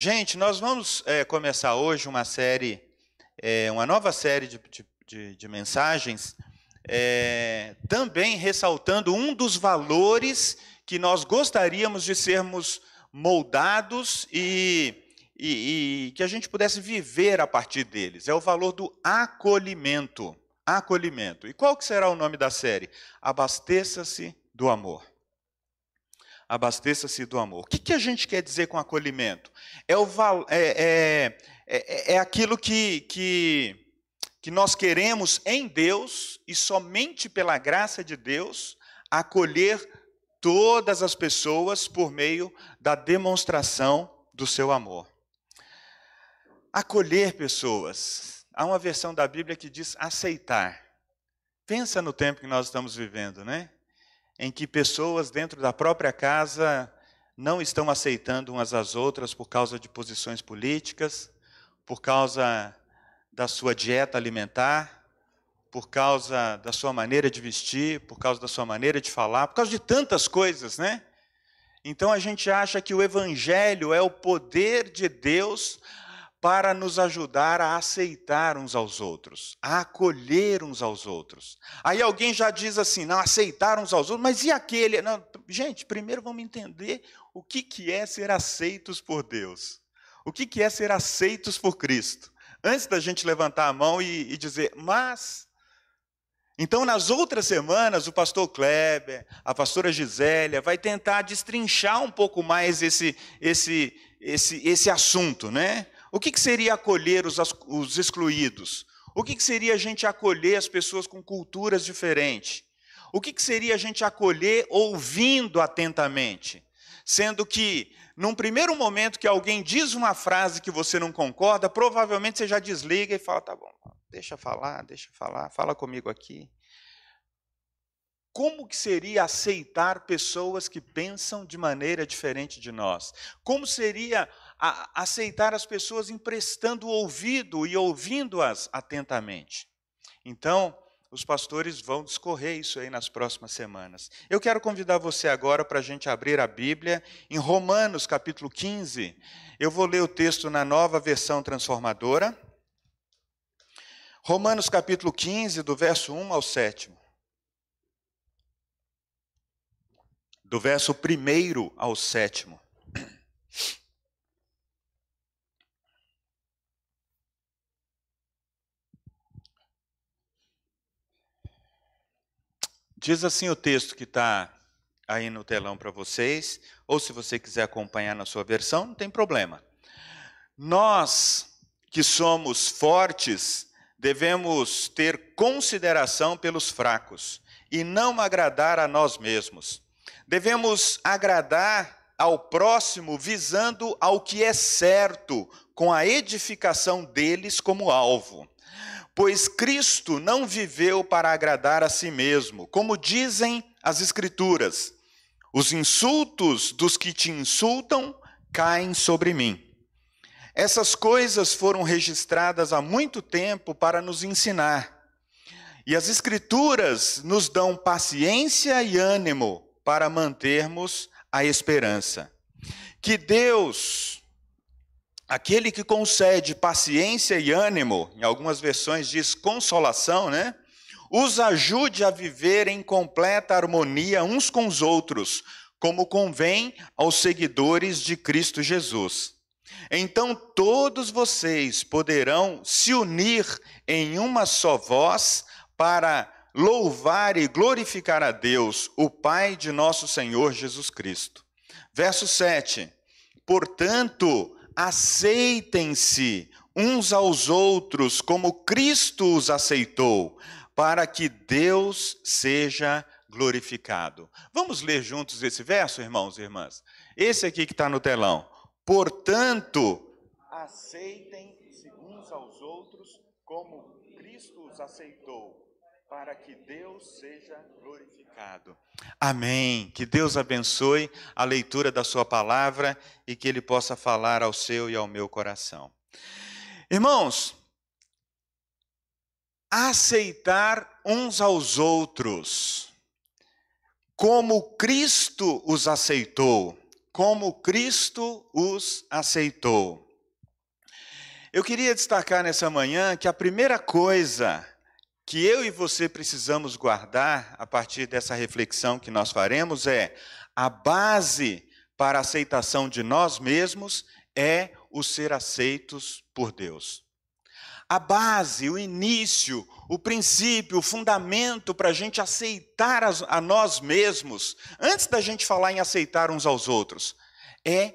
Gente, nós vamos é, começar hoje uma série, é, uma nova série de, de, de mensagens, é, também ressaltando um dos valores que nós gostaríamos de sermos moldados e, e, e que a gente pudesse viver a partir deles. É o valor do acolhimento. Acolhimento. E qual que será o nome da série? Abasteça-se do amor abasteça-se do amor. O que, que, a gente quer dizer com acolhimento? É, o, é, é, é, é aquilo que, que, que nós queremos em Deus e somente pela graça de Deus acolher todas as pessoas por meio da demonstração do seu amor. Acolher pessoas. Há uma versão da Bíblia que diz aceitar. Pensa no tempo que nós estamos vivendo, né? Em que pessoas dentro da própria casa não estão aceitando umas às outras por causa de posições políticas, por causa da sua dieta alimentar, por causa da sua maneira de vestir, por causa da sua maneira de falar, por causa de tantas coisas, né? Então a gente acha que o evangelho é o poder de Deus para nos ajudar a aceitar uns aos outros, a acolher uns aos outros. Aí alguém já diz assim, não, aceitar uns aos outros, mas e aquele? Não, gente, primeiro vamos entender o que, que é ser aceitos por Deus. O que, que é ser aceitos por Cristo. Antes da gente levantar a mão e, e dizer, mas. Então, nas outras semanas, o pastor Kleber, a pastora Gisélia, vai tentar destrinchar um pouco mais esse, esse, esse, esse assunto, né? O que, que seria acolher os, os excluídos? O que, que seria a gente acolher as pessoas com culturas diferentes? O que, que seria a gente acolher ouvindo atentamente? Sendo que, num primeiro momento que alguém diz uma frase que você não concorda, provavelmente você já desliga e fala: tá bom, deixa falar, deixa falar, fala comigo aqui. Como que seria aceitar pessoas que pensam de maneira diferente de nós? Como seria a aceitar as pessoas emprestando o ouvido e ouvindo-as atentamente. Então, os pastores vão discorrer isso aí nas próximas semanas. Eu quero convidar você agora para a gente abrir a Bíblia em Romanos capítulo 15. Eu vou ler o texto na nova versão transformadora. Romanos capítulo 15, do verso 1 ao 7. Do verso 1 ao 7. Diz assim o texto que está aí no telão para vocês, ou se você quiser acompanhar na sua versão, não tem problema. Nós que somos fortes, devemos ter consideração pelos fracos e não agradar a nós mesmos. Devemos agradar ao próximo visando ao que é certo, com a edificação deles como alvo. Pois Cristo não viveu para agradar a si mesmo, como dizem as Escrituras: os insultos dos que te insultam caem sobre mim. Essas coisas foram registradas há muito tempo para nos ensinar. E as Escrituras nos dão paciência e ânimo para mantermos a esperança. Que Deus Aquele que concede paciência e ânimo, em algumas versões diz consolação, né? Os ajude a viver em completa harmonia uns com os outros, como convém aos seguidores de Cristo Jesus. Então todos vocês poderão se unir em uma só voz para louvar e glorificar a Deus, o Pai de nosso Senhor Jesus Cristo. Verso 7. Portanto, aceitem-se uns aos outros como Cristo os aceitou, para que Deus seja glorificado. Vamos ler juntos esse verso, irmãos e irmãs? Esse aqui que está no telão. Portanto, aceitem-se uns aos outros como Cristo os aceitou, para que Deus seja glorificado. Amém. Que Deus abençoe a leitura da Sua palavra e que Ele possa falar ao seu e ao meu coração. Irmãos, aceitar uns aos outros, como Cristo os aceitou, como Cristo os aceitou. Eu queria destacar nessa manhã que a primeira coisa que eu e você precisamos guardar a partir dessa reflexão que nós faremos é a base para a aceitação de nós mesmos é o ser aceitos por Deus. A base, o início, o princípio, o fundamento para a gente aceitar a nós mesmos, antes da gente falar em aceitar uns aos outros, é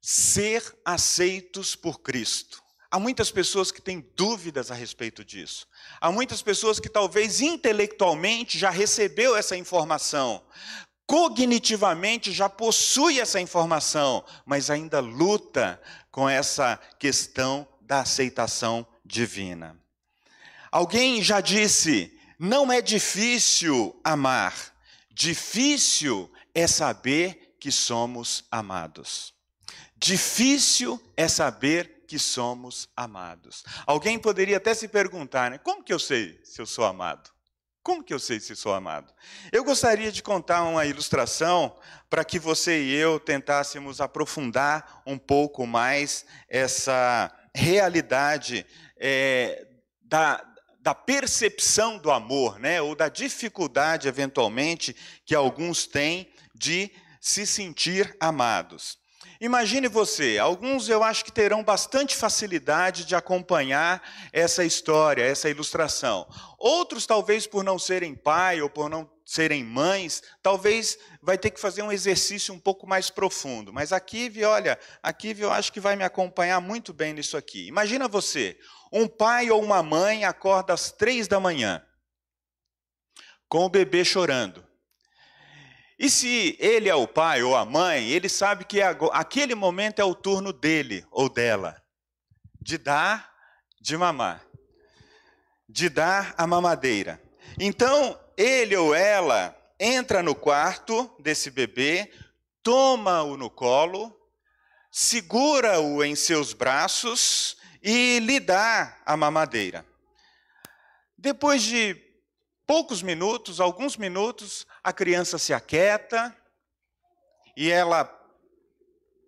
ser aceitos por Cristo. Há muitas pessoas que têm dúvidas a respeito disso. Há muitas pessoas que talvez intelectualmente já recebeu essa informação, cognitivamente já possui essa informação, mas ainda luta com essa questão da aceitação divina. Alguém já disse: não é difícil amar, difícil é saber que somos amados. Difícil é saber que somos amados. Alguém poderia até se perguntar, né? Como que eu sei se eu sou amado? Como que eu sei se sou amado? Eu gostaria de contar uma ilustração para que você e eu tentássemos aprofundar um pouco mais essa realidade é, da, da percepção do amor, né? ou da dificuldade, eventualmente, que alguns têm de se sentir amados. Imagine você, alguns eu acho que terão bastante facilidade de acompanhar essa história, essa ilustração. Outros, talvez por não serem pai ou por não serem mães, talvez vai ter que fazer um exercício um pouco mais profundo. Mas a olha, a eu acho que vai me acompanhar muito bem nisso aqui. Imagina você, um pai ou uma mãe acorda às três da manhã, com o bebê chorando. E se ele é o pai ou a mãe, ele sabe que aquele momento é o turno dele ou dela de dar de mamar, de dar a mamadeira. Então, ele ou ela entra no quarto desse bebê, toma-o no colo, segura-o em seus braços e lhe dá a mamadeira. Depois de poucos minutos, alguns minutos, a criança se aquieta e ela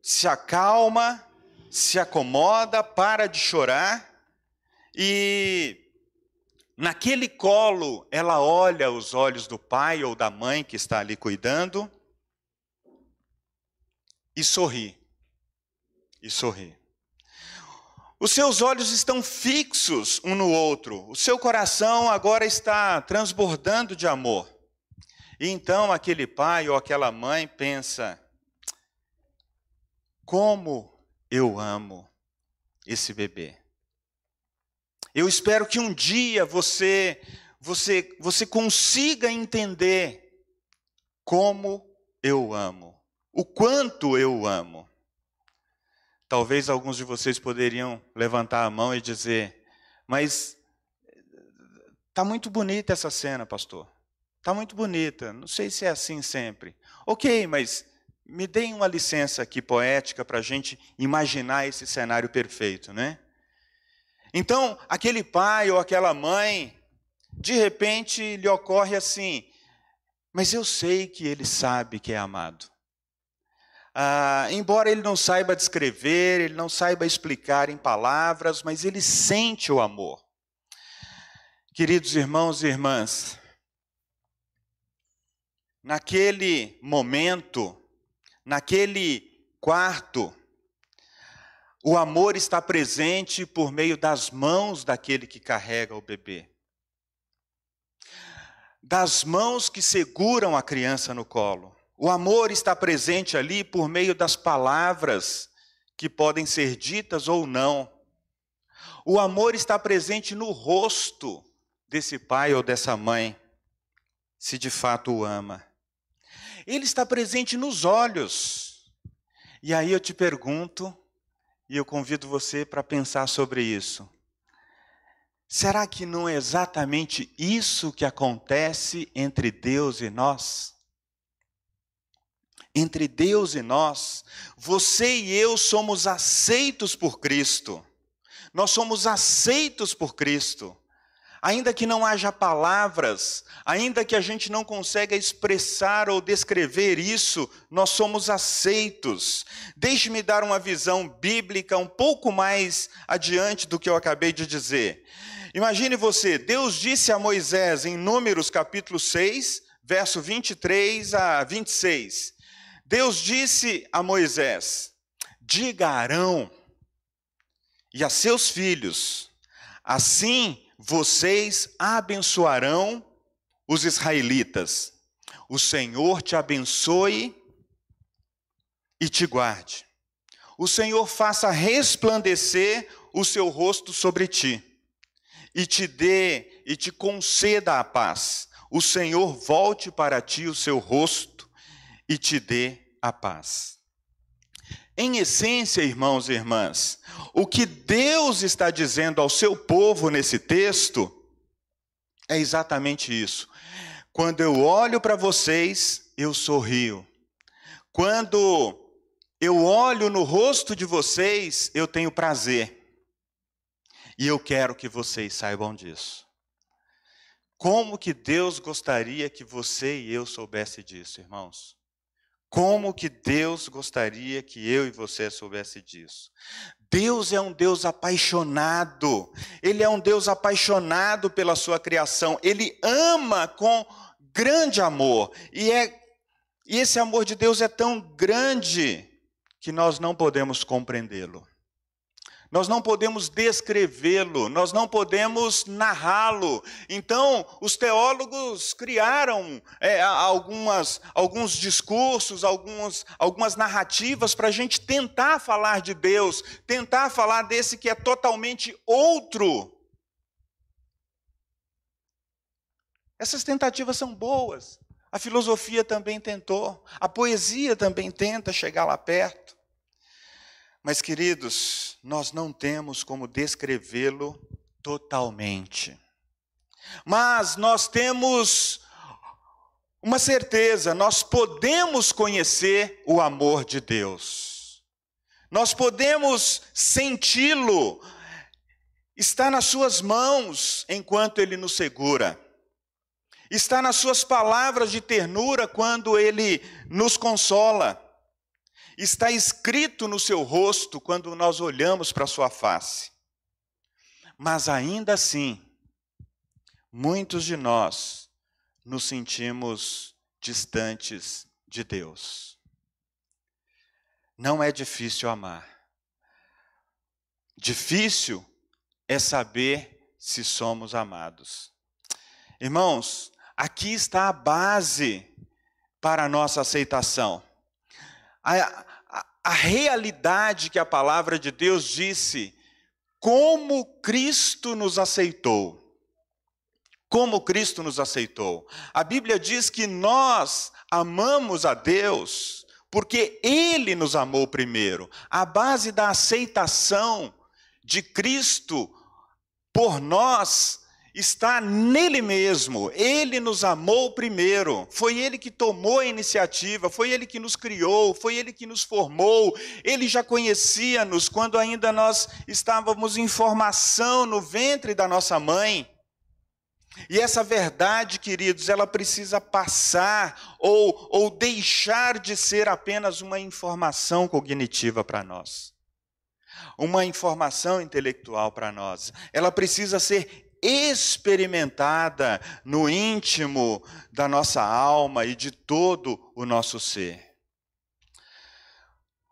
se acalma, se acomoda, para de chorar e naquele colo ela olha os olhos do pai ou da mãe que está ali cuidando e sorri. E sorri. Os seus olhos estão fixos um no outro, o seu coração agora está transbordando de amor. E então aquele pai ou aquela mãe pensa: como eu amo esse bebê. Eu espero que um dia você você você consiga entender como eu amo, o quanto eu amo. Talvez alguns de vocês poderiam levantar a mão e dizer: Mas está muito bonita essa cena, pastor. Está muito bonita. Não sei se é assim sempre. Ok, mas me deem uma licença aqui poética para a gente imaginar esse cenário perfeito, né? Então, aquele pai ou aquela mãe, de repente lhe ocorre assim: Mas eu sei que ele sabe que é amado. Ah, embora ele não saiba descrever, ele não saiba explicar em palavras, mas ele sente o amor. Queridos irmãos e irmãs, naquele momento, naquele quarto, o amor está presente por meio das mãos daquele que carrega o bebê. Das mãos que seguram a criança no colo. O amor está presente ali por meio das palavras que podem ser ditas ou não. O amor está presente no rosto desse pai ou dessa mãe, se de fato o ama. Ele está presente nos olhos. E aí eu te pergunto, e eu convido você para pensar sobre isso. Será que não é exatamente isso que acontece entre Deus e nós? entre Deus e nós, você e eu somos aceitos por Cristo. Nós somos aceitos por Cristo. Ainda que não haja palavras, ainda que a gente não consiga expressar ou descrever isso, nós somos aceitos. Deixe-me dar uma visão bíblica um pouco mais adiante do que eu acabei de dizer. Imagine você, Deus disse a Moisés em Números capítulo 6, verso 23 a 26. Deus disse a Moisés: Diga a Arão e a seus filhos, assim vocês abençoarão os israelitas. O Senhor te abençoe e te guarde. O Senhor faça resplandecer o seu rosto sobre ti e te dê e te conceda a paz. O Senhor volte para ti o seu rosto e te dê a paz. Em essência, irmãos e irmãs, o que Deus está dizendo ao seu povo nesse texto é exatamente isso. Quando eu olho para vocês, eu sorrio. Quando eu olho no rosto de vocês, eu tenho prazer. E eu quero que vocês saibam disso. Como que Deus gostaria que você e eu soubesse disso, irmãos? Como que Deus gostaria que eu e você soubesse disso? Deus é um Deus apaixonado. Ele é um Deus apaixonado pela sua criação. Ele ama com grande amor. E é e esse amor de Deus é tão grande que nós não podemos compreendê-lo. Nós não podemos descrevê-lo, nós não podemos narrá-lo. Então, os teólogos criaram é, algumas, alguns discursos, alguns, algumas narrativas para a gente tentar falar de Deus, tentar falar desse que é totalmente outro. Essas tentativas são boas. A filosofia também tentou, a poesia também tenta chegar lá perto. Mas, queridos, nós não temos como descrevê-lo totalmente. Mas nós temos uma certeza, nós podemos conhecer o amor de Deus. Nós podemos senti-lo, está nas suas mãos enquanto ele nos segura. Está nas suas palavras de ternura quando ele nos consola está escrito no seu rosto quando nós olhamos para a sua face. Mas ainda assim, muitos de nós nos sentimos distantes de Deus. Não é difícil amar. Difícil é saber se somos amados. Irmãos, aqui está a base para a nossa aceitação a, a, realidade que a palavra de Deus disse, como Cristo nos aceitou. Como Cristo nos aceitou. A Bíblia diz que nós amamos a Deus porque Ele nos amou primeiro. A base da aceitação de Cristo por nós está nele mesmo. Ele nos amou primeiro. Foi ele que tomou a iniciativa, foi ele que nos criou, foi ele que nos formou. Ele já conhecia-nos quando ainda nós estávamos em formação no ventre da nossa mãe. E essa verdade, queridos, ela precisa passar ou, ou deixar de ser apenas uma informação cognitiva para nós uma informação intelectual para nós. Ela precisa ser experimentada no íntimo da nossa alma e de todo o nosso ser.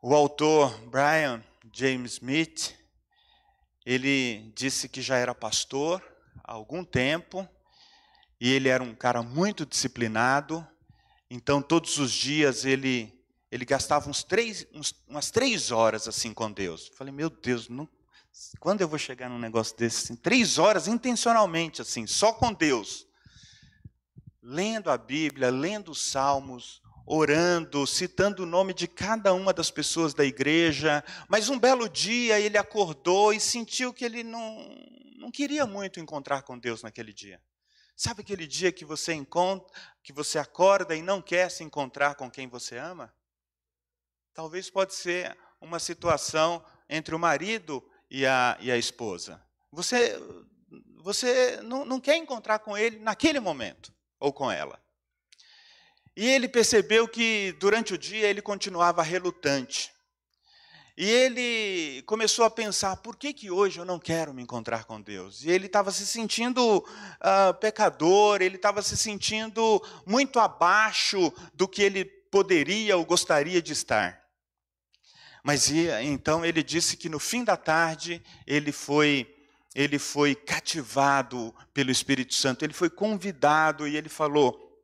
O autor Brian James Smith, ele disse que já era pastor há algum tempo e ele era um cara muito disciplinado. Então todos os dias ele ele gastava uns três, uns, umas três horas assim com Deus. Eu falei, meu Deus, não, quando eu vou chegar num negócio desse, assim, três horas intencionalmente, assim, só com Deus, lendo a Bíblia, lendo os Salmos, orando, citando o nome de cada uma das pessoas da igreja, mas um belo dia ele acordou e sentiu que ele não, não queria muito encontrar com Deus naquele dia. Sabe aquele dia que você encontra, que você acorda e não quer se encontrar com quem você ama? Talvez pode ser uma situação entre o marido e a, e a esposa. Você, você não, não quer encontrar com ele naquele momento, ou com ela. E ele percebeu que durante o dia ele continuava relutante. E ele começou a pensar: por que, que hoje eu não quero me encontrar com Deus? E ele estava se sentindo uh, pecador, ele estava se sentindo muito abaixo do que ele poderia ou gostaria de estar. Mas então ele disse que no fim da tarde ele foi ele foi cativado pelo Espírito Santo, ele foi convidado e ele falou: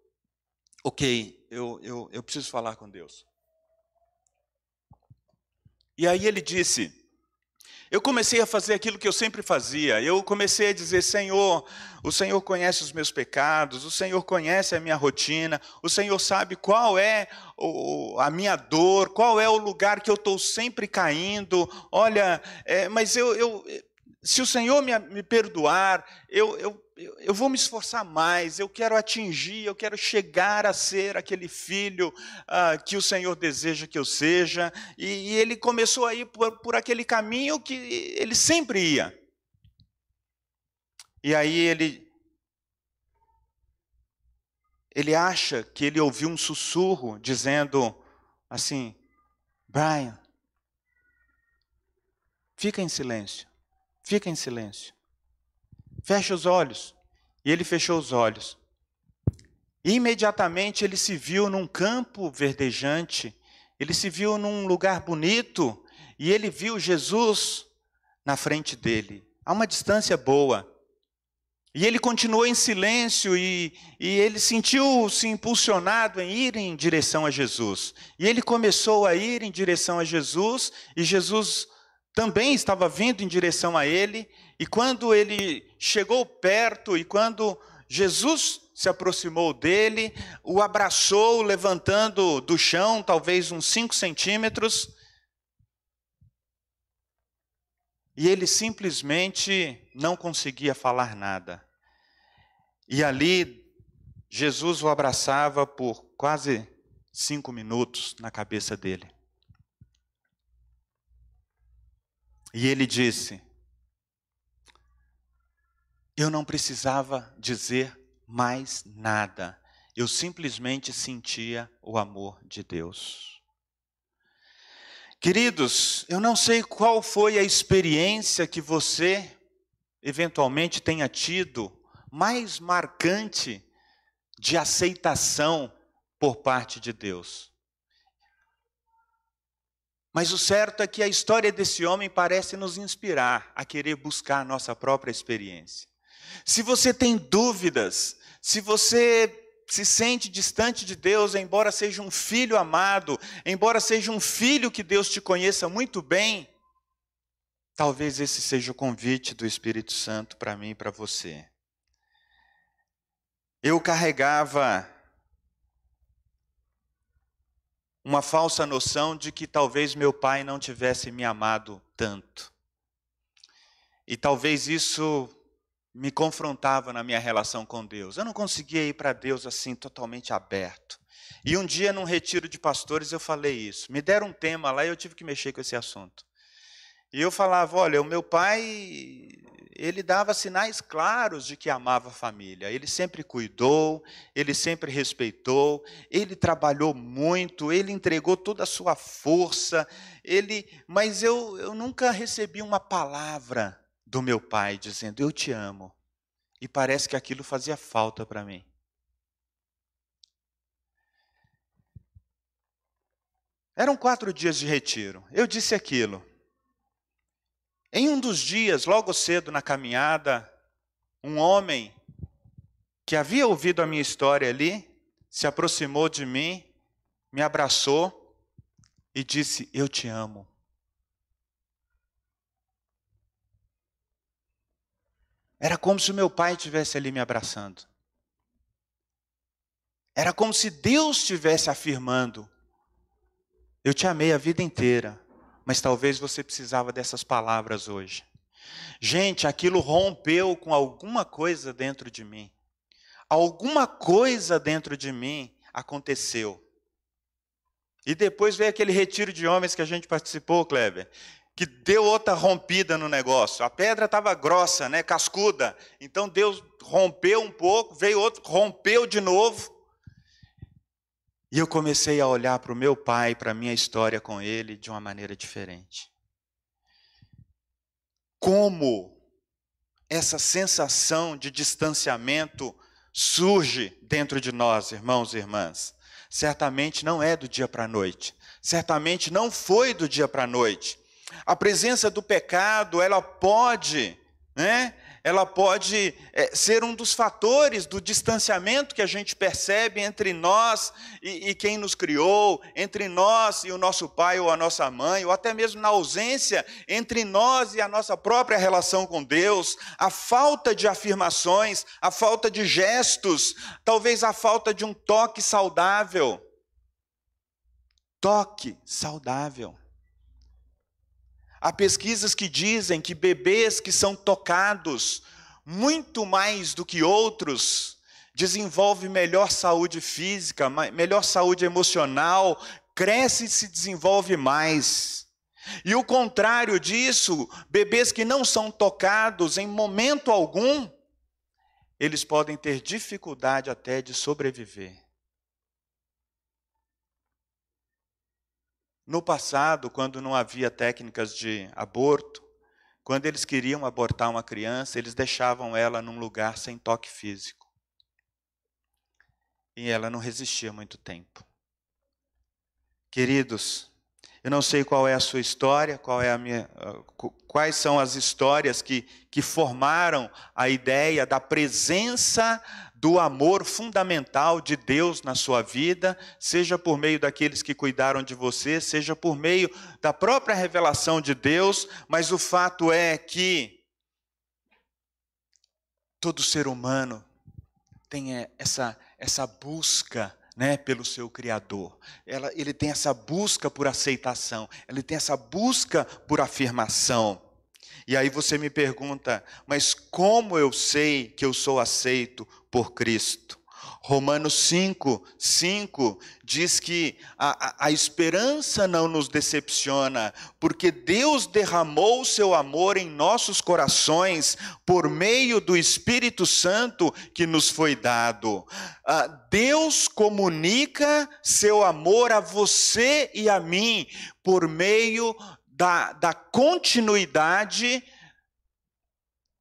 Ok, eu, eu, eu preciso falar com Deus. E aí ele disse: Eu comecei a fazer aquilo que eu sempre fazia. Eu comecei a dizer: Senhor, o Senhor conhece os meus pecados, o Senhor conhece a minha rotina, o Senhor sabe qual é a minha dor, qual é o lugar que eu estou sempre caindo. Olha, é, mas eu, eu, se o Senhor me, me perdoar, eu, eu eu, vou me esforçar mais, eu quero atingir, eu quero chegar a ser aquele filho ah, que o Senhor deseja que eu seja. E, e ele começou a ir por, por aquele caminho que ele sempre ia. E aí ele ele acha que ele ouviu um sussurro dizendo assim: Brian, fica em silêncio, fica em silêncio. Feche os olhos. E ele fechou os olhos. E imediatamente ele se viu num campo verdejante, ele se viu num lugar bonito, e ele viu Jesus na frente dele, a uma distância boa. E ele continuou em silêncio e, e ele sentiu-se impulsionado em ir em direção a Jesus. E ele começou a ir em direção a Jesus, e Jesus também estava vindo em direção a ele, e quando ele chegou perto e quando Jesus se aproximou dele, o abraçou, levantando do chão, talvez uns cinco centímetros, e ele simplesmente não conseguia falar nada. E ali, Jesus o abraçava por quase cinco minutos na cabeça dele. E ele disse: eu não precisava dizer mais nada. Eu simplesmente sentia o amor de Deus. Queridos, eu não sei qual foi a experiência que você eventualmente tenha tido mais marcante de aceitação por parte de Deus. Mas o certo é que a história desse homem parece nos inspirar a querer buscar a nossa própria experiência. Se você tem dúvidas, se você se sente distante de Deus, embora seja um filho amado, embora seja um filho que Deus te conheça muito bem, talvez esse seja o convite do Espírito Santo para mim e para você. Eu carregava uma falsa noção de que talvez meu pai não tivesse me amado tanto. E talvez isso me confrontava na minha relação com Deus. Eu não conseguia ir para Deus assim totalmente aberto. E um dia, num retiro de pastores, eu falei isso. Me deram um tema lá e eu tive que mexer com esse assunto. E eu falava: olha, o meu pai, ele dava sinais claros de que amava a família. Ele sempre cuidou, ele sempre respeitou, ele trabalhou muito, ele entregou toda a sua força. Ele, mas eu, eu nunca recebi uma palavra do meu pai dizendo: Eu te amo. E parece que aquilo fazia falta para mim. Eram quatro dias de retiro. Eu disse aquilo. Em um dos dias, logo cedo na caminhada, um homem que havia ouvido a minha história ali se aproximou de mim, me abraçou e disse: Eu te amo. Era como se o meu pai estivesse ali me abraçando. Era como se Deus estivesse afirmando: Eu te amei a vida inteira, mas talvez você precisava dessas palavras hoje. Gente, aquilo rompeu com alguma coisa dentro de mim. Alguma coisa dentro de mim aconteceu. E depois veio aquele retiro de homens que a gente participou, Kleber. que deu outra rompida no negócio. A pedra estava grossa, né, cascuda. Então Deus rompeu um pouco, veio outro, rompeu de novo. E eu comecei a olhar para o meu pai, para a minha história com ele, de uma maneira diferente. Como essa sensação de distanciamento surge dentro de nós, irmãos e irmãs? Certamente não é do dia para a noite. Certamente não foi do dia para a noite. A presença do pecado, ela pode, né, ela pode é, ser um dos fatores do distanciamento que a gente percebe entre nós e, e, quem nos criou, entre nós e o nosso pai ou a nossa mãe, ou até mesmo na ausência entre nós e a nossa própria relação com Deus, a falta de afirmações, a falta de gestos, talvez a falta de um toque saudável. Toque saudável. Há pesquisas que dizem que bebês que são tocados muito mais do que outros desenvolvem melhor saúde física, melhor saúde emocional, cresce e se desenvolve mais. E o contrário disso, bebês que não são tocados em momento algum, eles podem ter dificuldade até de sobreviver. No passado, quando não havia técnicas de aborto, quando eles queriam abortar uma criança, eles deixavam ela num lugar sem toque físico. E ela não resistia muito tempo. Queridos, eu não sei qual é a sua história, qual é a minha, ah, quais são as histórias que, que formaram a ideia da presença do amor fundamental de Deus na sua vida, seja por meio daqueles que cuidaram de você, seja por meio da própria revelação de Deus, mas o fato é que todo ser humano tem é, essa, essa busca né, pelo seu Criador. Ela, ele tem essa busca por aceitação, ele tem essa busca por afirmação. E aí você me pergunta, mas como eu sei que eu sou aceito por Cristo? Romanos 5, 5 diz que a, a, esperança não nos decepciona, porque Deus derramou o seu amor em nossos corações por meio do Espírito Santo que nos foi dado. Ah, Deus comunica seu amor a você e a mim por meio da, da continuidade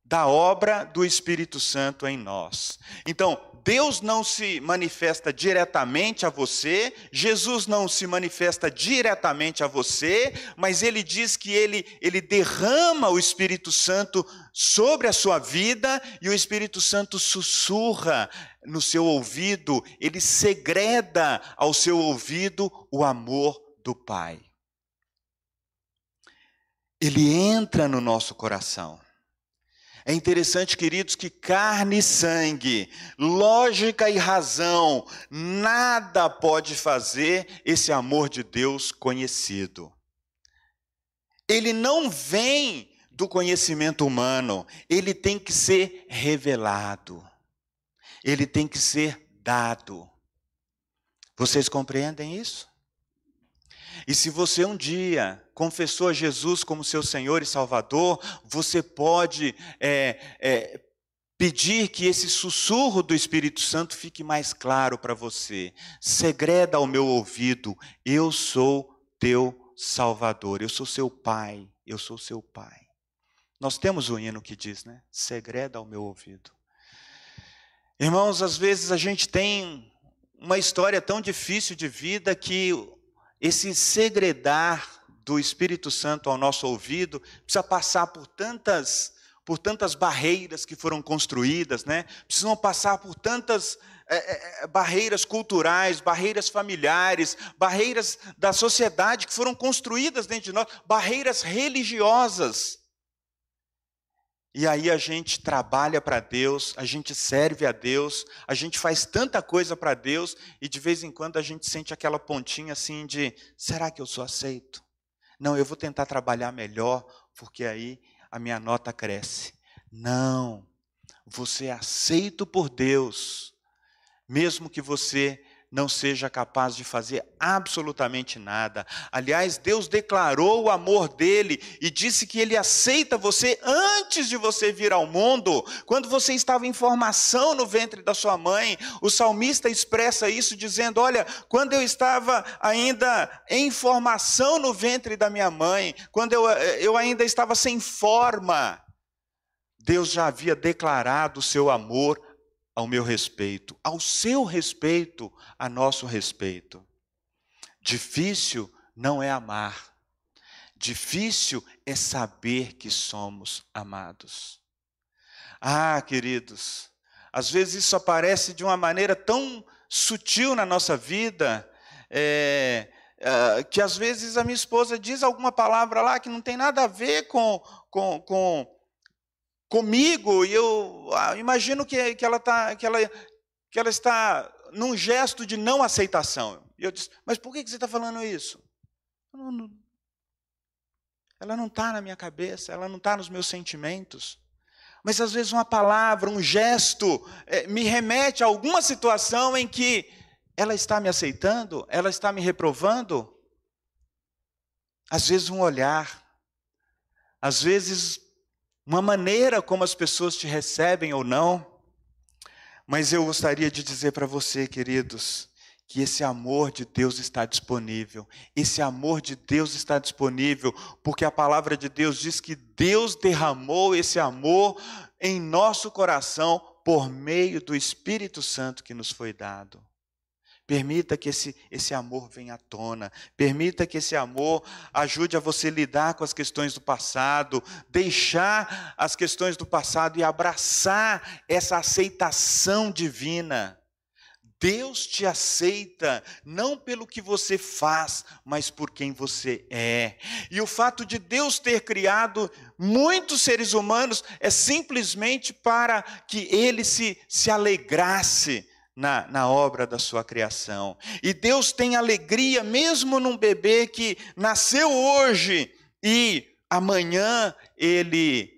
da obra do Espírito Santo em nós. Então, Deus não se manifesta diretamente a você, Jesus não se manifesta diretamente a você, mas ele diz que ele, ele derrama o Espírito Santo sobre a sua vida e o Espírito Santo sussurra no seu ouvido, ele segreda ao seu ouvido o amor do Pai ele entra no nosso coração. É interessante, queridos, que carne e sangue, lógica e razão, nada pode fazer esse amor de Deus conhecido. Ele não vem do conhecimento humano, ele tem que ser revelado, ele tem que ser dado. Vocês compreendem isso? E se você um dia confessou a Jesus como seu Senhor e Salvador, você pode é, é, pedir que esse sussurro do Espírito Santo fique mais claro para você. Segreda ao meu ouvido: eu sou teu Salvador, eu sou seu Pai, eu sou seu Pai. Nós temos o um hino que diz, né? Segreda ao meu ouvido. Irmãos, às vezes a gente tem uma história tão difícil de vida que esse segredar do Espírito Santo ao nosso ouvido precisa passar por tantas por tantas barreiras que foram construídas, né? Precisam passar por tantas é, é, é, barreiras culturais, barreiras familiares, barreiras da sociedade que foram construídas dentro de nós, barreiras religiosas. E aí a gente trabalha para Deus, a gente serve a Deus, a gente faz tanta coisa para Deus e de vez em quando a gente sente aquela pontinha assim de: será que eu sou aceito? Não, eu vou tentar trabalhar melhor, porque aí a minha nota cresce. Não, você é aceito por Deus, mesmo que você não seja capaz de fazer absolutamente nada. Aliás, Deus declarou o amor dele e disse que ele aceita você antes de você vir ao mundo, quando você estava em formação no ventre da sua mãe. O salmista expressa isso dizendo: Olha, quando eu estava ainda em formação no ventre da minha mãe, quando eu, eu ainda estava sem forma, Deus já havia declarado o seu amor ao meu respeito, ao seu respeito, a nosso respeito. Difícil não é amar, difícil é saber que somos amados. Ah, queridos, às vezes isso aparece de uma maneira tão sutil na nossa vida, é, é, que às vezes a minha esposa diz alguma palavra lá que não tem nada a ver com, com, com comigo e eu ah, imagino que, que, ela tá, que, ela, que ela está num gesto de não aceitação. E eu disse, mas por que você está falando isso? Não, não, ela não está na minha cabeça, ela não está nos meus sentimentos. Mas às vezes uma palavra, um gesto, é, me remete a alguma situação em que ela está me aceitando, ela está me reprovando. Às vezes um olhar, às vezes uma maneira como as pessoas te recebem ou não. Mas eu gostaria de dizer para você, queridos, que esse amor de Deus está disponível. Esse amor de Deus está disponível porque a palavra de Deus diz que Deus derramou esse amor em nosso coração por meio do Espírito Santo que nos foi dado. Permita que esse, esse amor venha à tona. Permita que esse amor ajude a você lidar com as questões do passado, deixar as questões do passado e abraçar essa aceitação divina. Deus te aceita não pelo que você faz, mas por quem você é. E o fato de Deus ter criado muitos seres humanos é simplesmente para que ele se, se alegrasse na, na obra da sua criação. E Deus tem alegria mesmo num bebê que nasceu hoje e amanhã ele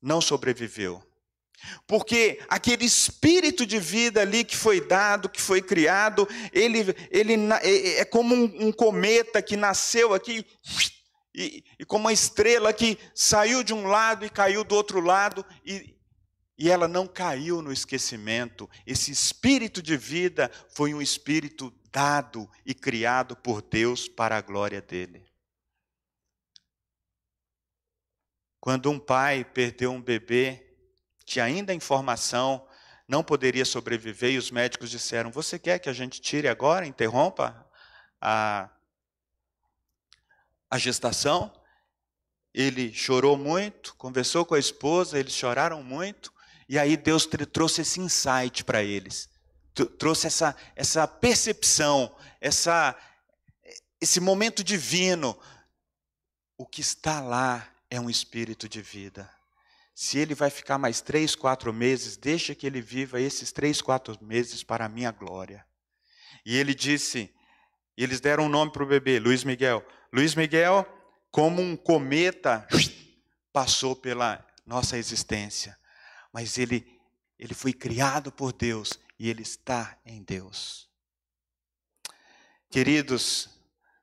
não sobreviveu. Porque aquele espírito de vida ali que foi dado, que foi criado, ele, ele é, é, é como um, um cometa que nasceu aqui e, e, como uma estrela que saiu de um lado e caiu do outro lado, e, e ela não caiu no esquecimento. Esse espírito de vida foi um espírito dado e criado por Deus para a glória dele. Quando um pai perdeu um bebê que ainda em formação não poderia sobreviver e os médicos disseram: "Você quer que a gente tire agora, interrompa a a gestação?" Ele chorou muito, conversou com a esposa, eles choraram muito. E aí Deus trouxe esse insight para eles, trouxe essa, essa percepção, essa, esse momento divino. O que está lá é um espírito de vida. Se ele vai ficar mais três, quatro meses, deixa que ele viva esses três, quatro meses para a minha glória. E ele disse, eles deram um nome para o bebê, Luiz Miguel. Luiz Miguel, como um cometa, passou pela nossa existência mas ele, ele foi criado por Deus e ele está em Deus. Queridos,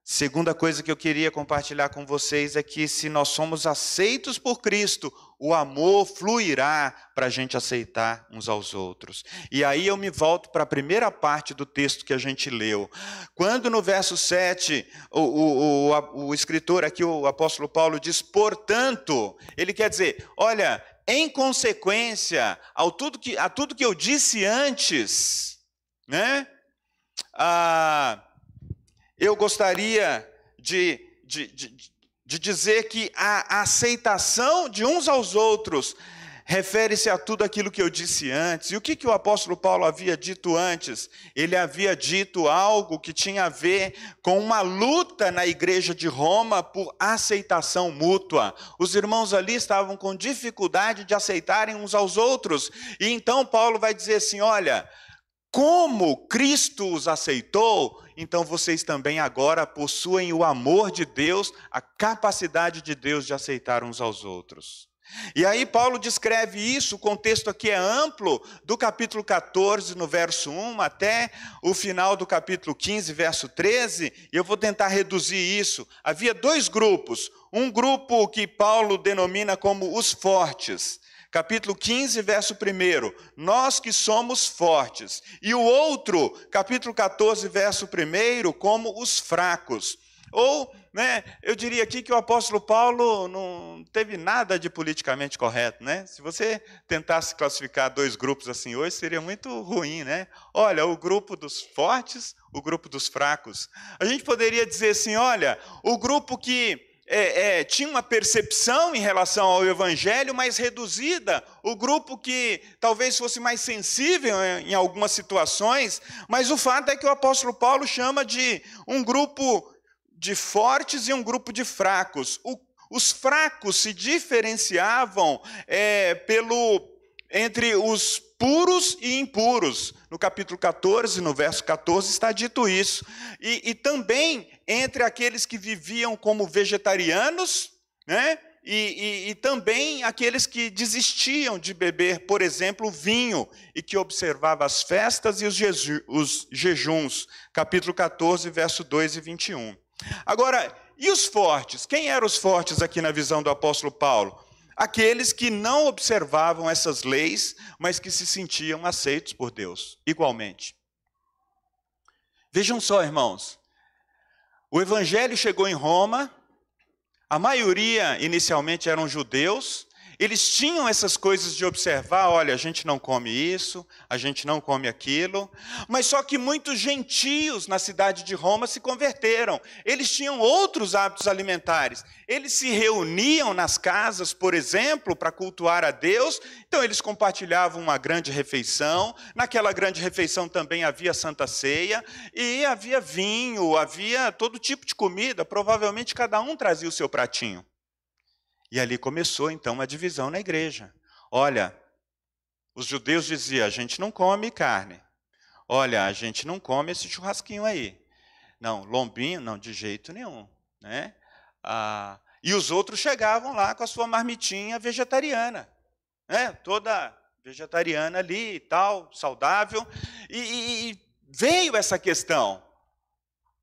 segunda coisa que eu queria compartilhar com vocês é que se nós somos aceitos por Cristo, o amor fluirá para a gente aceitar uns aos outros. E aí eu me volto para a primeira parte do texto que a gente leu. Quando no verso 7, o, o, o, o escritor aqui, o apóstolo Paulo, diz, portanto, ele quer dizer, olha, em consequência ao tudo que, a tudo que eu disse antes, né? Ah, eu gostaria de, de, de, de dizer que a aceitação de uns aos outros refere-se a tudo aquilo que eu disse antes. E o que, que o apóstolo Paulo havia dito antes? Ele havia dito algo que tinha a ver com uma luta na igreja de Roma por aceitação mútua. Os irmãos ali estavam com dificuldade de aceitarem uns aos outros. E então Paulo vai dizer assim: olha. Como Cristo os aceitou, então vocês também agora possuem o amor de Deus, a capacidade de Deus de aceitar uns aos outros. E aí Paulo descreve isso, o contexto aqui é amplo, do capítulo 14, no verso 1, até o final do capítulo 15, verso 13, e eu vou tentar reduzir isso. Havia dois grupos, um grupo que Paulo denomina como os fortes, capítulo 15, verso 1, nós que somos fortes, e o outro, capítulo 14, verso 1, como os fracos. Ou, né, eu diria aqui que o apóstolo Paulo não teve nada de politicamente correto, né? Se você tentasse classificar dois grupos assim hoje, seria muito ruim, né? Olha, o grupo dos fortes, o grupo dos fracos. A gente poderia dizer assim, olha, o grupo que é, é, tinha uma percepção em relação ao evangelho mais reduzida, o grupo que talvez fosse mais sensível em algumas situações, mas o fato é que o apóstolo Paulo chama de um grupo de fortes e um grupo de fracos. O, os fracos se diferenciavam é, pelo entre os puros e impuros. No capítulo 14, no verso 14, está dito isso. E, e também entre aqueles que viviam como vegetarianos, né? E, e, e, também aqueles que desistiam de beber, por exemplo, vinho, e que observavam as festas e os, jeju, os jejuns. Capítulo 14, verso 2 e 21. Agora, e os fortes? Quem eram os fortes aqui na visão do apóstolo Paulo? Aqueles que não observavam essas leis, mas que se sentiam aceitos por Deus, igualmente. Vejam só, irmãos. O evangelho chegou em Roma, a maioria inicialmente eram judeus, eles tinham essas coisas de observar, olha, a gente não come isso, a gente não come aquilo, mas só que muitos gentios na cidade de Roma se converteram. Eles tinham outros hábitos alimentares. Eles se reuniam nas casas, por exemplo, para cultuar a Deus. Então eles compartilhavam uma grande refeição. Naquela grande refeição também havia santa ceia e havia vinho, havia todo tipo de comida. Provavelmente cada um trazia o seu pratinho. E ali começou então uma divisão na igreja. Olha, os judeus diziam: a gente não come carne. Olha, a gente não come esse churrasquinho aí. Não, lombinho, não, de jeito nenhum. Né? Ah, e os outros chegavam lá com a sua marmitinha vegetariana. Né? Toda vegetariana ali e tal, saudável. E, e, e veio essa questão.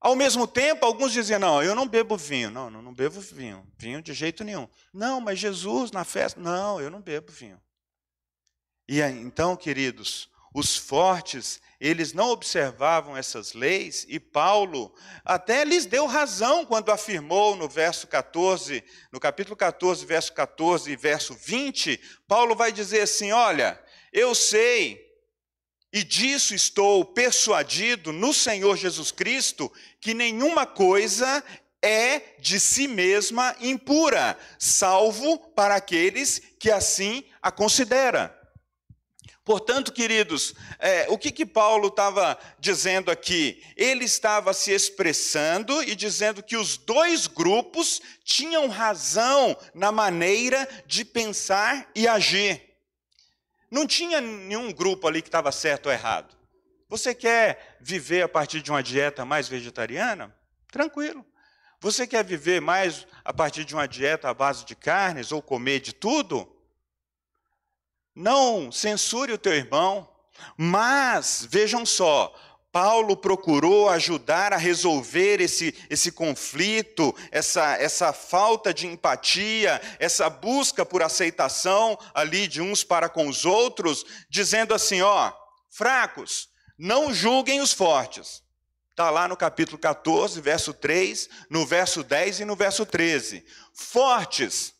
Ao mesmo tempo, alguns diziam: Não, eu não bebo vinho. Não, não, não bebo vinho. Vinho de jeito nenhum. Não, mas Jesus na festa. Não, eu não bebo vinho. E então, queridos, os fortes, eles não observavam essas leis, e Paulo até lhes deu razão quando afirmou no verso 14, no capítulo 14, verso 14 e verso 20, Paulo vai dizer assim: Olha, eu sei e disso estou persuadido no Senhor Jesus Cristo que nenhuma coisa é de si mesma impura, salvo para aqueles que assim a considera. Portanto, queridos, é, o que, que Paulo estava dizendo aqui? Ele estava se expressando e dizendo que os dois grupos tinham razão na maneira de pensar e agir. Não tinha nenhum grupo ali que estava certo ou errado. Você quer viver a partir de uma dieta mais vegetariana? Tranquilo. Você quer viver mais a partir de uma dieta à base de carnes ou comer de tudo? Não censure o teu irmão, mas vejam só, Paulo procurou ajudar a resolver esse, esse conflito, essa, essa falta de empatia, essa busca por aceitação ali de uns para com os outros, dizendo assim: ó, fracos, não julguem os fortes. Está lá no capítulo 14, verso 3, no verso 10 e no verso 13. Fortes,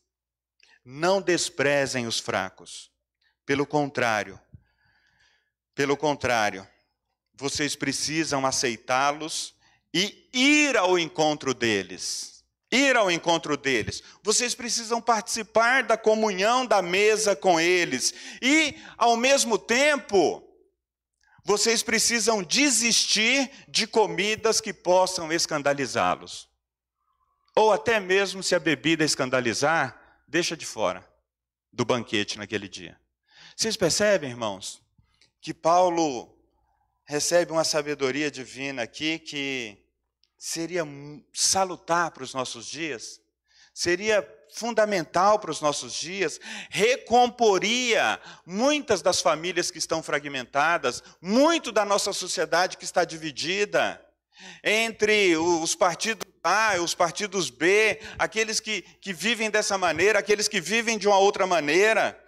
não desprezem os fracos. Pelo contrário, pelo contrário, vocês precisam aceitá-los e ir ao encontro deles. Ir ao encontro deles. Vocês precisam participar da comunhão da mesa com eles. E, ao mesmo tempo, vocês precisam desistir de comidas que possam escandalizá-los. Ou até mesmo se a bebida escandalizar, deixa de fora do banquete naquele dia. Vocês percebem, irmãos, que Paulo recebe uma sabedoria divina aqui que seria salutar para os nossos dias, seria fundamental para os nossos dias, recomporia muitas das famílias que estão fragmentadas, muito da nossa sociedade que está dividida entre os partidos A e os partidos B, aqueles que, que vivem dessa maneira, aqueles que vivem de uma outra maneira.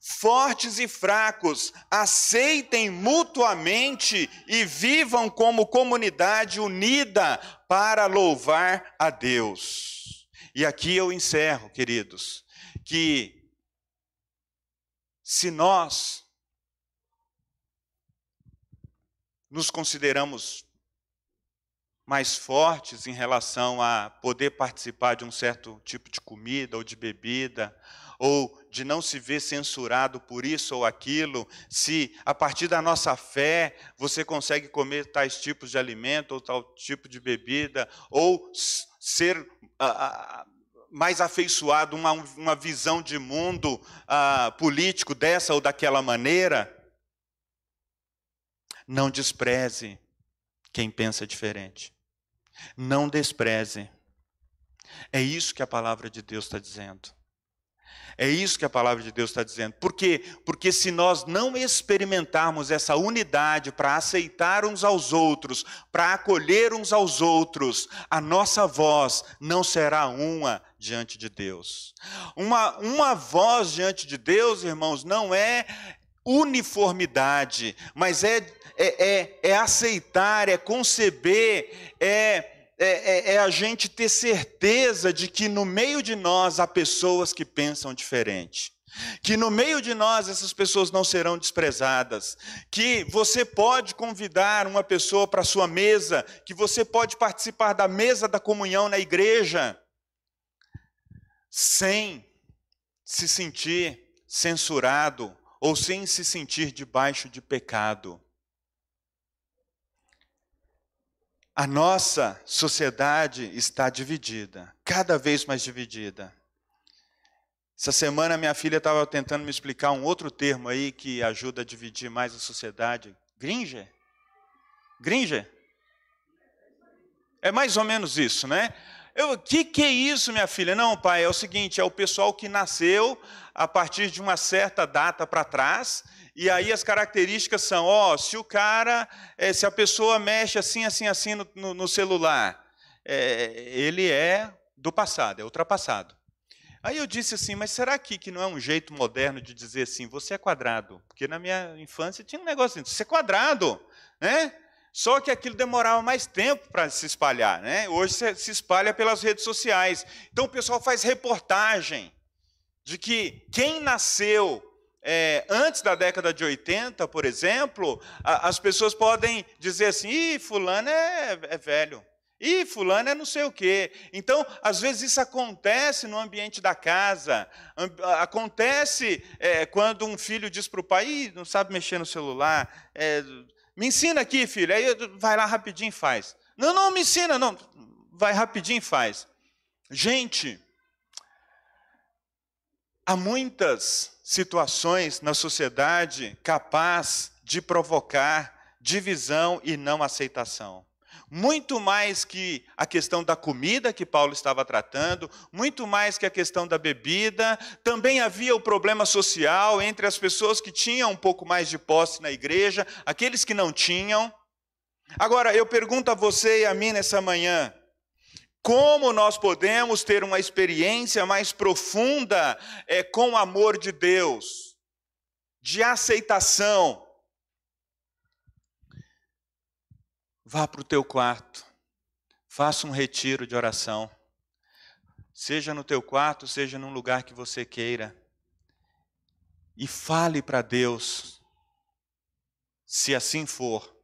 Fortes e fracos, aceitem mutuamente e vivam como comunidade unida para louvar a Deus. E aqui eu encerro, queridos, que se nós nos consideramos mais fortes em relação a poder participar de um certo tipo de comida ou de bebida, ou de não se ver censurado por isso ou aquilo, se a partir da nossa fé você consegue comer tais tipos de alimento ou tal tipo de bebida, ou ser mais afeiçoado a uma, uma visão de mundo político dessa ou daquela maneira, não despreze quem pensa diferente. Não despreze. É isso que a palavra de Deus está dizendo. É isso que a palavra de Deus está dizendo. Por quê? Porque se nós não experimentarmos essa unidade para aceitar uns aos outros, para acolher uns aos outros, a nossa voz não será uma diante de Deus. Uma, uma voz diante de Deus, irmãos, não é uniformidade, mas é, é, é, é aceitar, é conceber, é é, é, é, a gente ter certeza de que no meio de nós há pessoas que pensam diferente. Que no meio de nós essas pessoas não serão desprezadas, que você pode convidar uma pessoa para sua mesa, que você pode participar da mesa da comunhão na igreja, sem se sentir censurado ou sem se sentir debaixo de pecado. A nossa sociedade está dividida, cada vez mais dividida. Essa semana minha filha estava tentando me explicar um outro termo aí que ajuda a dividir mais a sociedade. Gringer? Gringer? É mais ou menos isso, né? O que, que é isso, minha filha? Não, pai, é o seguinte: é o pessoal que nasceu a partir de uma certa data para trás e aí as características são, ó, se o cara, é, se a pessoa mexe assim, assim, assim no, no, no celular, é, ele é do passado, é ultrapassado. Aí eu disse assim, mas será que, que não é um jeito moderno de dizer assim, você é quadrado? Porque na minha infância tinha um negócio assim, você é quadrado, né? Só que aquilo demorava mais tempo para se espalhar, né? Hoje se espalha pelas redes sociais. Então o pessoal faz reportagem de que quem nasceu é, antes da década de 80, por exemplo, a, as pessoas podem dizer assim: ih, fulano é, é velho. Ih, fulano é não sei o quê. Então, às vezes isso acontece no ambiente da casa. Acontece é, quando um filho diz para o pai, Ih, não sabe mexer no celular. É, me ensina aqui, filho. Aí vai lá rapidinho e faz. Não, não, me ensina, não. Vai rapidinho e faz. Gente, há muitas situações na sociedade capaz de provocar divisão e não aceitação. Muito mais que a questão da comida que Paulo estava tratando, muito mais que a questão da bebida, também havia o problema social entre as pessoas que tinham um pouco mais de posse na igreja, aqueles que não tinham. Agora, eu pergunto a você e a mim nessa manhã: como nós podemos ter uma experiência mais profunda é, com o amor de Deus, de aceitação. Vá para o teu quarto, faça um retiro de oração, seja no teu quarto, seja num lugar que você queira, e fale para Deus, se assim for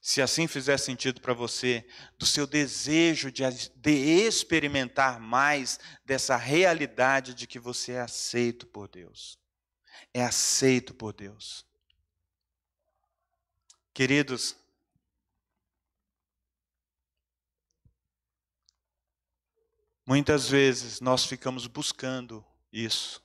se assim fizer sentido para você, do seu desejo de, de, experimentar mais dessa realidade de que você é aceito por Deus. É aceito por Deus. Queridos, muitas vezes nós ficamos buscando isso,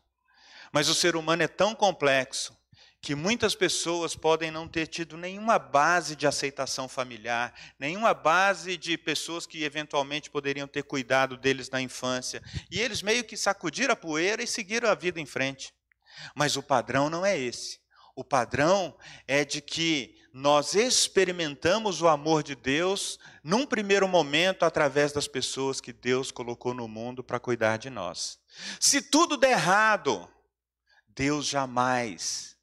mas o ser humano é tão complexo que muitas pessoas podem não ter tido nenhuma base de aceitação familiar, nenhuma base de pessoas que eventualmente poderiam ter cuidado deles na infância, e eles meio que sacudiram a poeira e seguiram a vida em frente. Mas o padrão não é esse. O padrão é de que nós experimentamos o amor de Deus num primeiro momento através das pessoas que Deus colocou no mundo para cuidar de nós. Se tudo der errado, Deus jamais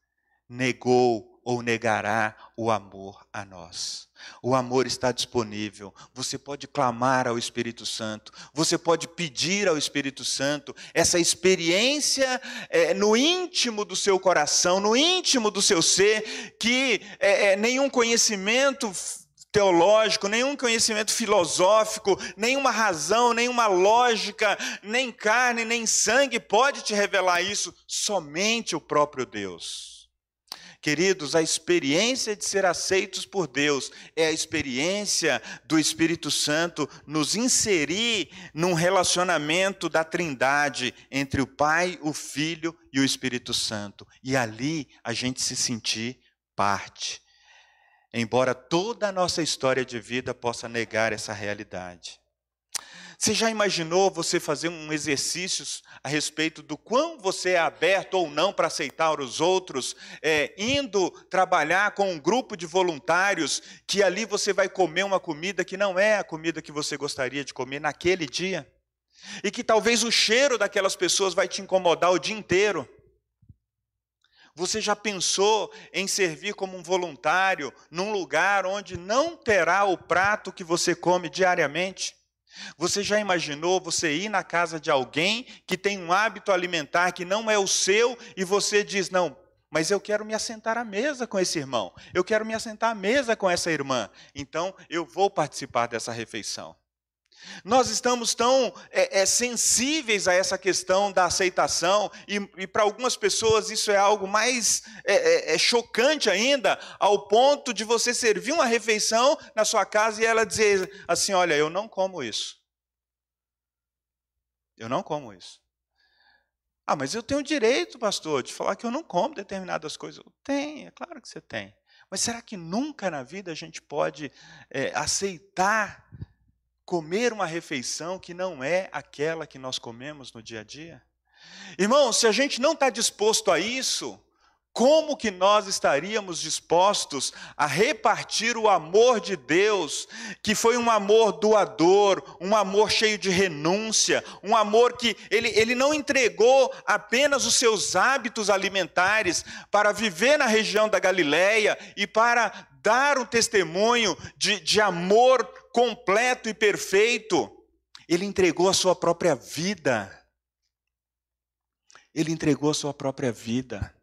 negou ou negará o amor a nós. O amor está disponível. Você pode clamar ao Espírito Santo. Você pode pedir ao Espírito Santo essa experiência é, no íntimo do seu coração, no íntimo do seu ser, que é, é, nenhum conhecimento teológico, nenhum conhecimento filosófico, nenhuma razão, nenhuma lógica, nem carne, nem sangue pode te revelar isso, somente o próprio Deus. Queridos, a experiência de ser aceitos por Deus é a experiência do Espírito Santo nos inserir num relacionamento da Trindade entre o Pai, o Filho e o Espírito Santo. E ali a gente se sentir parte. Embora toda a nossa história de vida possa negar essa realidade. Você já imaginou você fazer um exercício a respeito do quão você é aberto ou não para aceitar os outros, é, indo trabalhar com um grupo de voluntários que ali você vai comer uma comida que não é a comida que você gostaria de comer naquele dia? E que talvez o cheiro daquelas pessoas vai te incomodar o dia inteiro. Você já pensou em servir como um voluntário num lugar onde não terá o prato que você come diariamente? Você já imaginou você ir na casa de alguém que tem um hábito alimentar que não é o seu e você diz: Não, mas eu quero me assentar à mesa com esse irmão, eu quero me assentar à mesa com essa irmã, então eu vou participar dessa refeição. Nós estamos tão é, é, sensíveis a essa questão da aceitação, e, e para algumas pessoas isso é algo mais é, é, é, chocante ainda, ao ponto de você servir uma refeição na sua casa e ela dizer assim: Olha, eu não como isso. Eu não como isso. Ah, mas eu tenho o direito, pastor, de falar que eu não como determinadas coisas. Tem, é claro que você tem. Mas será que nunca na vida a gente pode é, aceitar comer uma refeição que não é aquela que nós comemos no dia a dia? Irmão, se a gente não está disposto a isso, como que nós estaríamos dispostos a repartir o amor de Deus, que foi um amor doador, um amor cheio de renúncia, um amor que ele, ele não entregou apenas os seus hábitos alimentares para viver na região da Galileia e para dar um testemunho de, de amor completo e perfeito, ele entregou a sua própria vida. Ele entregou a sua própria vida.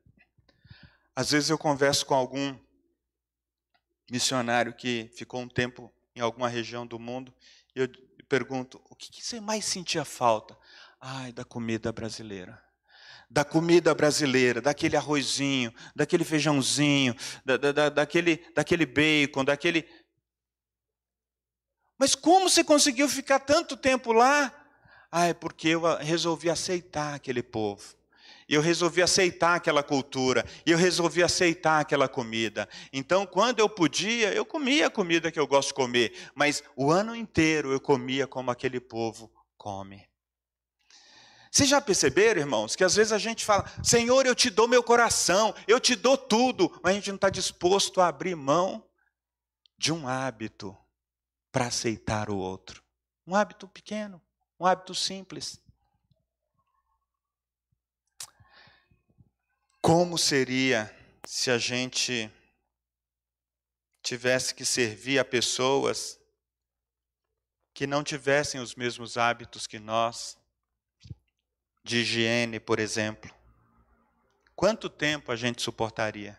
Às vezes eu converso com algum missionário que ficou um tempo em alguma região do mundo e eu pergunto: o que, você mais sentia falta? Ai, da comida brasileira. Da comida brasileira, daquele arrozinho, daquele feijãozinho, da, da, daquele, daquele bacon, daquele. Mas como você conseguiu ficar tanto tempo lá? Ah, é porque eu resolvi aceitar aquele povo. Eu resolvi aceitar aquela cultura, eu resolvi aceitar aquela comida. Então, quando eu podia, eu comia a comida que eu gosto de comer, mas o ano inteiro eu comia como aquele povo come. Vocês já perceberam, irmãos, que às vezes a gente fala, Senhor, eu te dou meu coração, eu te dou tudo, mas a gente não está disposto a abrir mão de um hábito para aceitar o outro. Um hábito pequeno, um hábito simples. Como seria se a gente tivesse que servir a pessoas que não tivessem os mesmos hábitos que nós, de higiene, por exemplo? Quanto tempo a gente suportaria?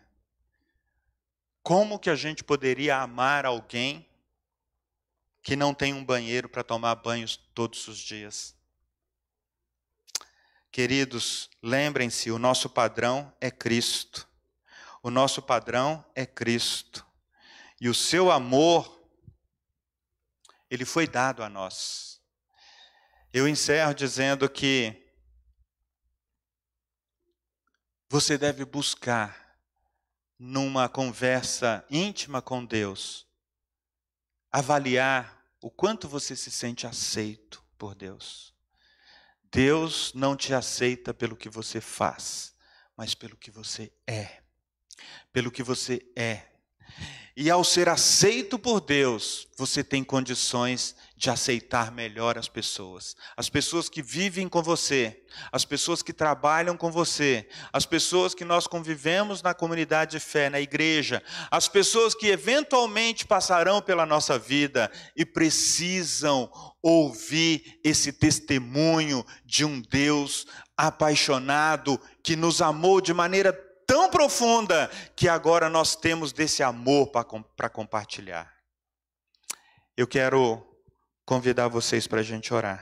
Como que a gente poderia amar alguém que não tem um banheiro para tomar banhos todos os dias? Queridos, lembrem-se, o nosso padrão é Cristo. O nosso padrão é Cristo. E o seu amor, ele foi dado a nós. Eu encerro dizendo que você deve buscar numa conversa íntima com Deus, avaliar o quanto você se sente aceito por Deus. Deus não te aceita pelo que você faz, mas pelo que você é. Pelo que você é. E ao ser aceito por Deus, você tem condições de aceitar melhor as pessoas. As pessoas que vivem com você, as pessoas que trabalham com você, as pessoas que nós convivemos na comunidade de fé, na igreja, as pessoas que eventualmente passarão pela nossa vida e precisam ouvir esse testemunho de um Deus apaixonado que nos amou de maneira tão profunda que agora nós temos desse amor para compartilhar. Eu quero convidar vocês para a gente orar.